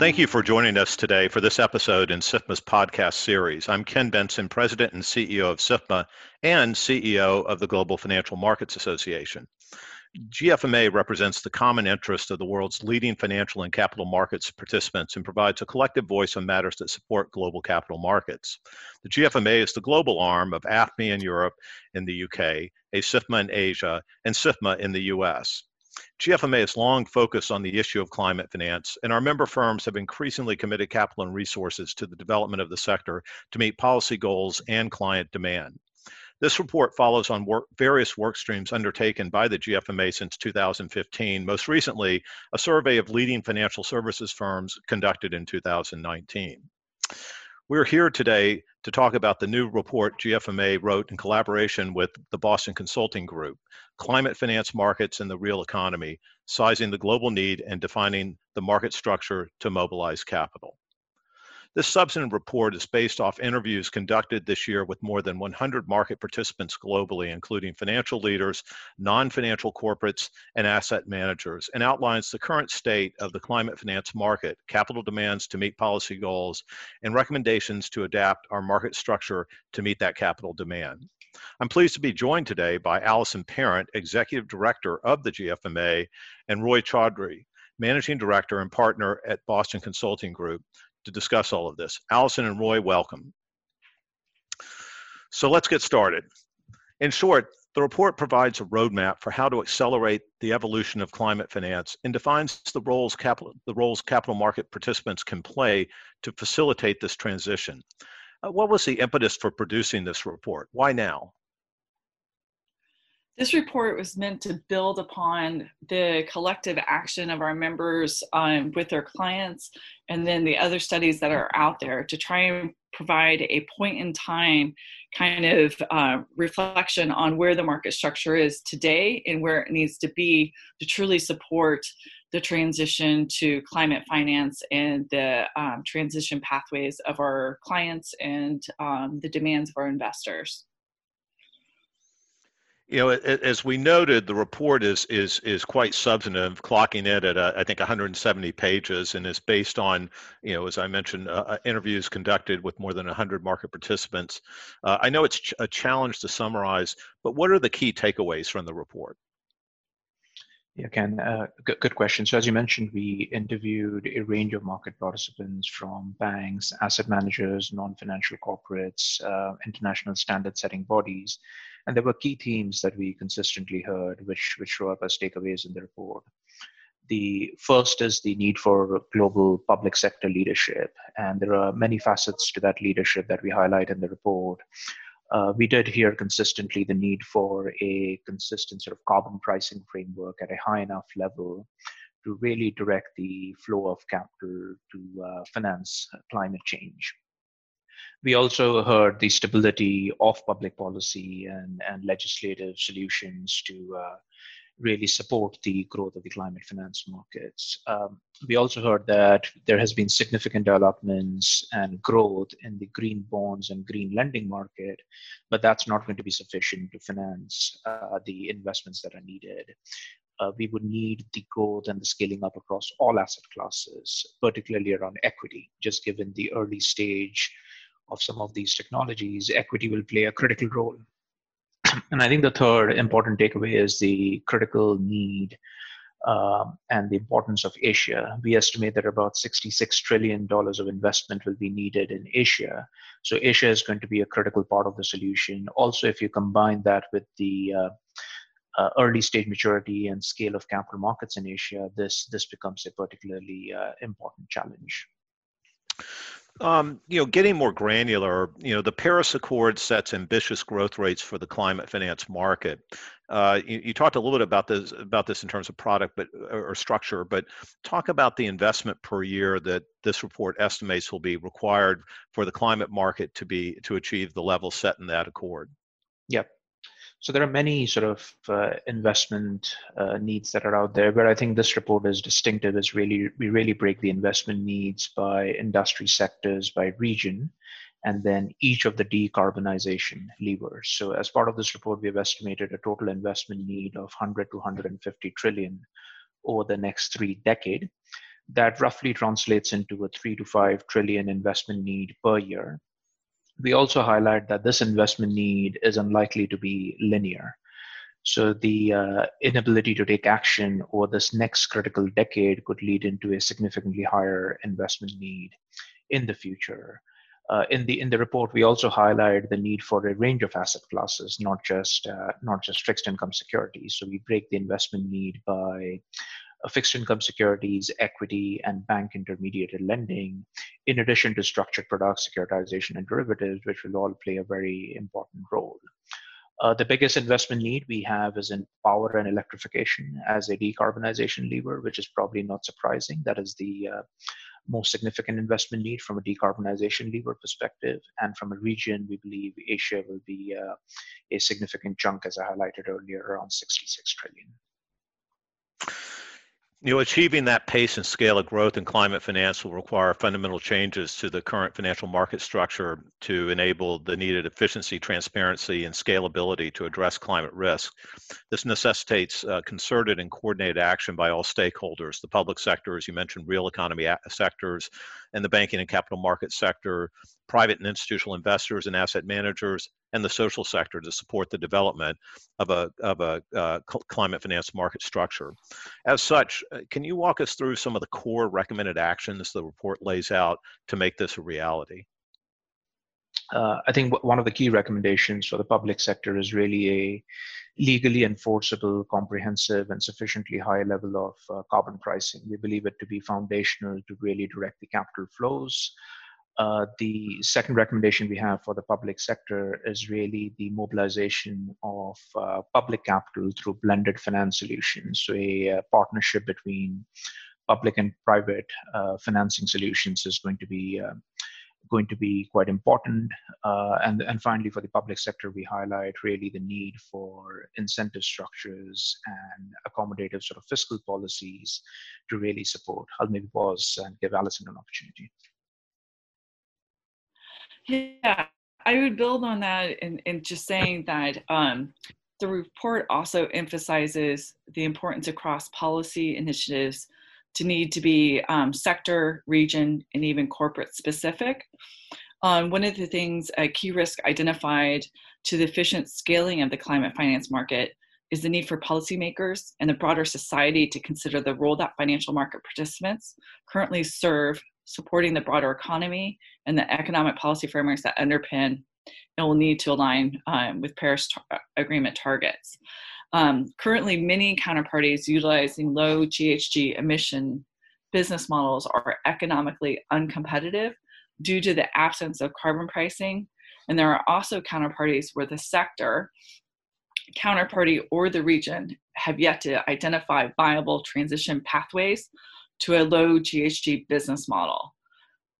Thank you for joining us today for this episode in SIFMA's podcast series. I'm Ken Bentsen, President and CEO of SIFMA and CEO of the Global Financial Markets Association. GFMA represents the common interest of the world's leading financial and capital markets participants and provides a collective voice on matters that support global capital markets. The GFMA is the global arm of AFME in Europe and the UK, ASIFMA in Asia, and SIFMA in the US. GFMA has long focused on the issue of climate finance, and our member firms have increasingly committed capital and resources to the development of the sector to meet policy goals and client demand. This report follows on work, various work streams undertaken by the GFMA since 2015, most recently, a survey of leading financial services firms conducted in 2019. We're here today to talk about the new report GFMA wrote in collaboration with the Boston Consulting Group, Climate Finance Markets and the Real Economy, Sizing the Global Need and Defining the Market Structure to Mobilize Capital. This substantive report is based off interviews conducted this year with more than 100 market participants globally, including financial leaders, non financial corporates, and asset managers, and outlines the current state of the climate finance market, capital demands to meet policy goals, and recommendations to adapt our market structure to meet that capital demand. I'm pleased to be joined today by Allison Parent, Executive Director of the GFMA, and Roy Choudhury, Managing Director and Partner at Boston Consulting Group, to discuss all of this. Allison and Roy, welcome. So let's get started. In short, the report provides a roadmap for how to accelerate the evolution of climate finance and defines the roles capital, the roles capital market participants can play to facilitate this transition. Uh, what was the impetus for producing this report? Why now? This report was meant to build upon the collective action of our members um, with their clients and then the other studies that are out there to try and provide a point in time kind of uh, reflection on where the market structure is today and where it needs to be to truly support the transition to climate finance and the um, transition pathways of our clients and um, the demands of our investors you know, as we noted, the report is is is quite substantive, clocking in at uh, I think 170 pages, and is based on, you know, as I mentioned, uh, uh interviews conducted with more than 100 market participants. Uh, I know it's ch- a challenge to summarize, but what are the key takeaways from the report? Yeah, Ken, uh, good, good question. So as you mentioned, we interviewed a range of market participants from banks, asset managers, non-financial corporates, uh, international standard-setting bodies, and there were key themes that we consistently heard, which, which show up as takeaways in the report. The first is the need for global public sector leadership, and there are many facets to that leadership that we highlight in the report. Uh, we did hear consistently the need for a consistent sort of carbon pricing framework at a high enough level to really direct the flow of capital to uh, finance climate change we also heard the stability of public policy and, and legislative solutions to uh, really support the growth of the climate finance markets. Um, we also heard that there has been significant developments and growth in the green bonds and green lending market, but that's not going to be sufficient to finance uh, the investments that are needed. Uh, we would need the growth and the scaling up across all asset classes, particularly around equity, just given the early stage of some of these technologies, equity will play a critical role. and I think the third important takeaway is the critical need um, and the importance of Asia. We estimate that about $66 trillion of investment will be needed in Asia. So Asia is going to be a critical part of the solution. Also, if you combine that with the uh, uh, early stage maturity and scale of capital markets in Asia, this this becomes a particularly uh, important challenge. Um, you know, getting more granular, you know, the Paris Accord sets ambitious growth rates for the climate finance market. Uh, you, you, talked a little bit about this about this in terms of product, but or structure. But talk about the investment per year that this report estimates will be required for the climate market to be to achieve the level set in that accord. Yep. So there are many sort of uh, investment uh, needs that are out there, but I think this report is distinctive. Is really we really break the investment needs by industry sectors, by region, and then each of the decarbonization levers. So as part of this report, we have estimated a total investment need of 100 to 150 trillion over the next three decade. that roughly translates into a three to five trillion investment need per year. We also highlight that this investment need is unlikely to be linear. So the uh, inability to take action over this next critical decade could lead into a significantly higher investment need in the future. Uh, in the in the report, we also highlight the need for a range of asset classes, not just uh, not just fixed income securities. So we break the investment need by fixed income securities, equity, and bank intermediated lending, in addition to structured products, securitization, and derivatives, which will all play a very important role. Uh, the biggest investment need we have is in power and electrification as a decarbonization lever, which is probably not surprising. That is the uh, most significant investment need from a decarbonization lever perspective. And from a region, we believe Asia will be uh, a significant chunk, as I highlighted earlier, around 66 trillion you know, achieving that pace and scale of growth in climate finance will require fundamental changes to the current financial market structure to enable the needed efficiency, transparency, and scalability to address climate risk. This necessitates uh, concerted and coordinated action by all stakeholders, the public sector, as you mentioned, real economy sectors, and the banking and capital market sector, private and institutional investors and asset managers, and the social sector to support the development of a, of a uh, climate finance market structure. As such, uh, can you walk us through some of the core recommended actions the report lays out to make this a reality? Uh, I think one of the key recommendations for the public sector is really a legally enforceable, comprehensive, and sufficiently high level of uh, carbon pricing. We believe it to be foundational to really direct the capital flows uh, the second recommendation we have for the public sector is really the mobilization of uh, public capital through blended finance solutions. So, a, a uh, partnership between public and private uh, financing solutions is going to be uh, going to be quite important. and and finally, for the public sector, we highlight really the need for incentive structures and accommodative sort of fiscal policies to really support. I'll maybe pause and give Allison an opportunity. Yeah, I would build on that and, just saying that um, the report also emphasizes the importance across policy initiatives to need to be um, sector, region, and even corporate specific. Um, one of the things, a key risk identified to the efficient scaling of the climate finance market is the need for policymakers and the broader society to consider the role that financial market participants currently serve supporting the broader economy and the economic policy frameworks that underpin and will need to align um, with Paris uh, Agreement targets. Um, currently, many counterparties utilizing low GHG emission business models are economically uncompetitive due to the absence of carbon pricing. And there are also counterparties where the sector, counterparty, or the region have yet to identify viable transition pathways to a low GHG business model.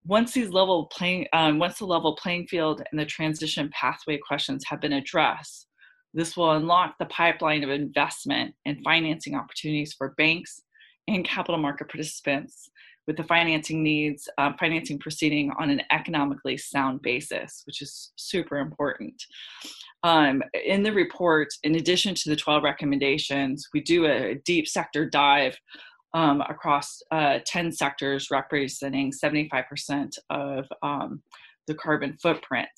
Once these level playing, um, once the level playing field and the transition pathway questions have been addressed, this will unlock the pipeline of investment and financing opportunities for banks and capital market participants with the financing needs, uh, financing proceeding on an economically sound basis, which is super important. Um, in the report, in addition to the 12 recommendations, we do a deep sector dive um, across uh, 10 sectors representing 75% of um, the carbon footprint.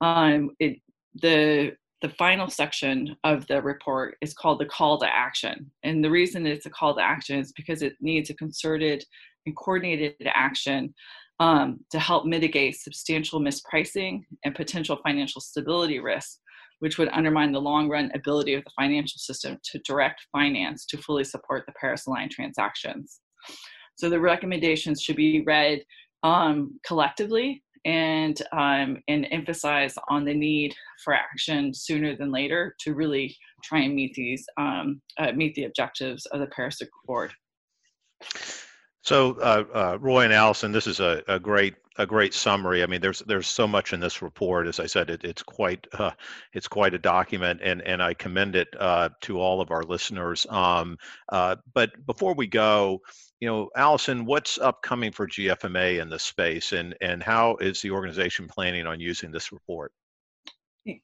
Um, it, the, the final section of the report is called the call to action. And the reason it's a call to action is because it needs a concerted and coordinated action um, to help mitigate substantial mispricing and potential financial stability risks which would undermine the long run ability of the financial system to direct finance to fully support the Paris aligned transactions. So the recommendations should be read um, collectively and um, and emphasize on the need for action sooner than later to really try and meet these um, uh, meet the objectives of the Paris Accord. So, uh, uh, Roy and Allison, this is a, a, great a great summary. I mean, there's there's so much in this report. As I said, it, it's quite uh, it's quite a document, and and I commend it uh, to all of our listeners. Um, uh, but before we go, you know, Allison, what's upcoming for GFMA in this space, and and how is the organization planning on using this report?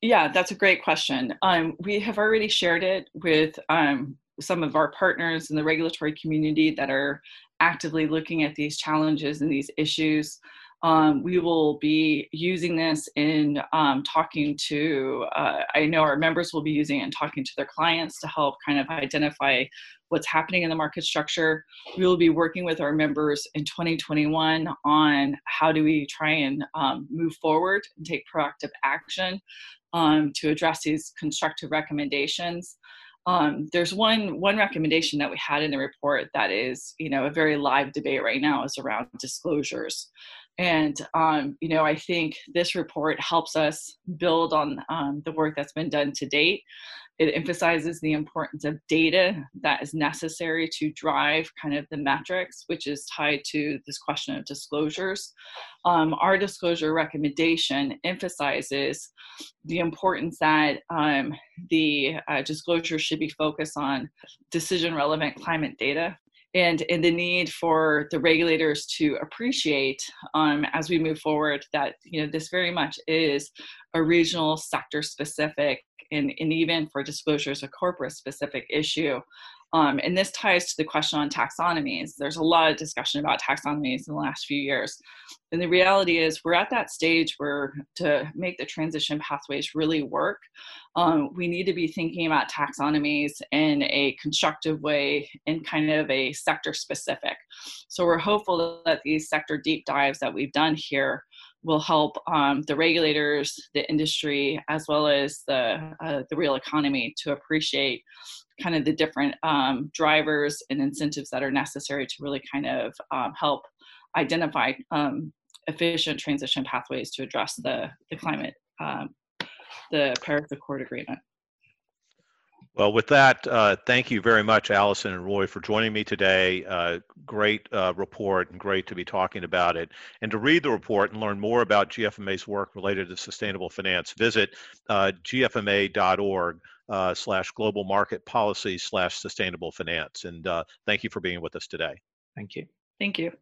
Yeah, that's a great question. Um, we have already shared it with um, some of our partners in the regulatory community that are actively looking at these challenges and these issues. Um, we will be using this in um, talking to, uh, I know our members will be using it and talking to their clients to help kind of identify what's happening in the market structure. We will be working with our members in 2021 on how do we try and um, move forward and take proactive action um, to address these constructive recommendations. Um, there's one one recommendation that we had in the report that is you know a very live debate right now is around disclosures. And um, you know i think this report helps us build on um, the work that's been done to date it emphasizes the importance of data that is necessary to drive kind of the metrics which is tied to this question of disclosures. Um, our disclosure recommendation emphasizes the importance that um, the uh, disclosure should be focused on decision relevant climate data and, and the need for the regulators to appreciate um, as we move forward that you know this very much is a regional sector specific and, and even for disclosures a corporate specific issue um, and this ties to the question on taxonomies. There's a lot of discussion about taxonomies in the last few years. And the reality is, we're at that stage where to make the transition pathways really work, um, we need to be thinking about taxonomies in a constructive way and kind of a sector specific. So we're hopeful that these sector deep dives that we've done here will help um, the regulators, the industry, as well as the, uh, the real economy to appreciate kind of the different um, drivers and incentives that are necessary to really kind of um, help identify um, efficient transition pathways to address the, the climate, um, the Paris Accord Agreement. Well, with that, uh, thank you very much, Allison and Roy, for joining me today. Uh, great uh, report and great to be talking about it. And to read the report and learn more about GFMA's work related to sustainable finance, visit uh, gfma.org uh, slash global market policy slash sustainable finance. And uh, thank you for being with us today. Thank you. Thank you.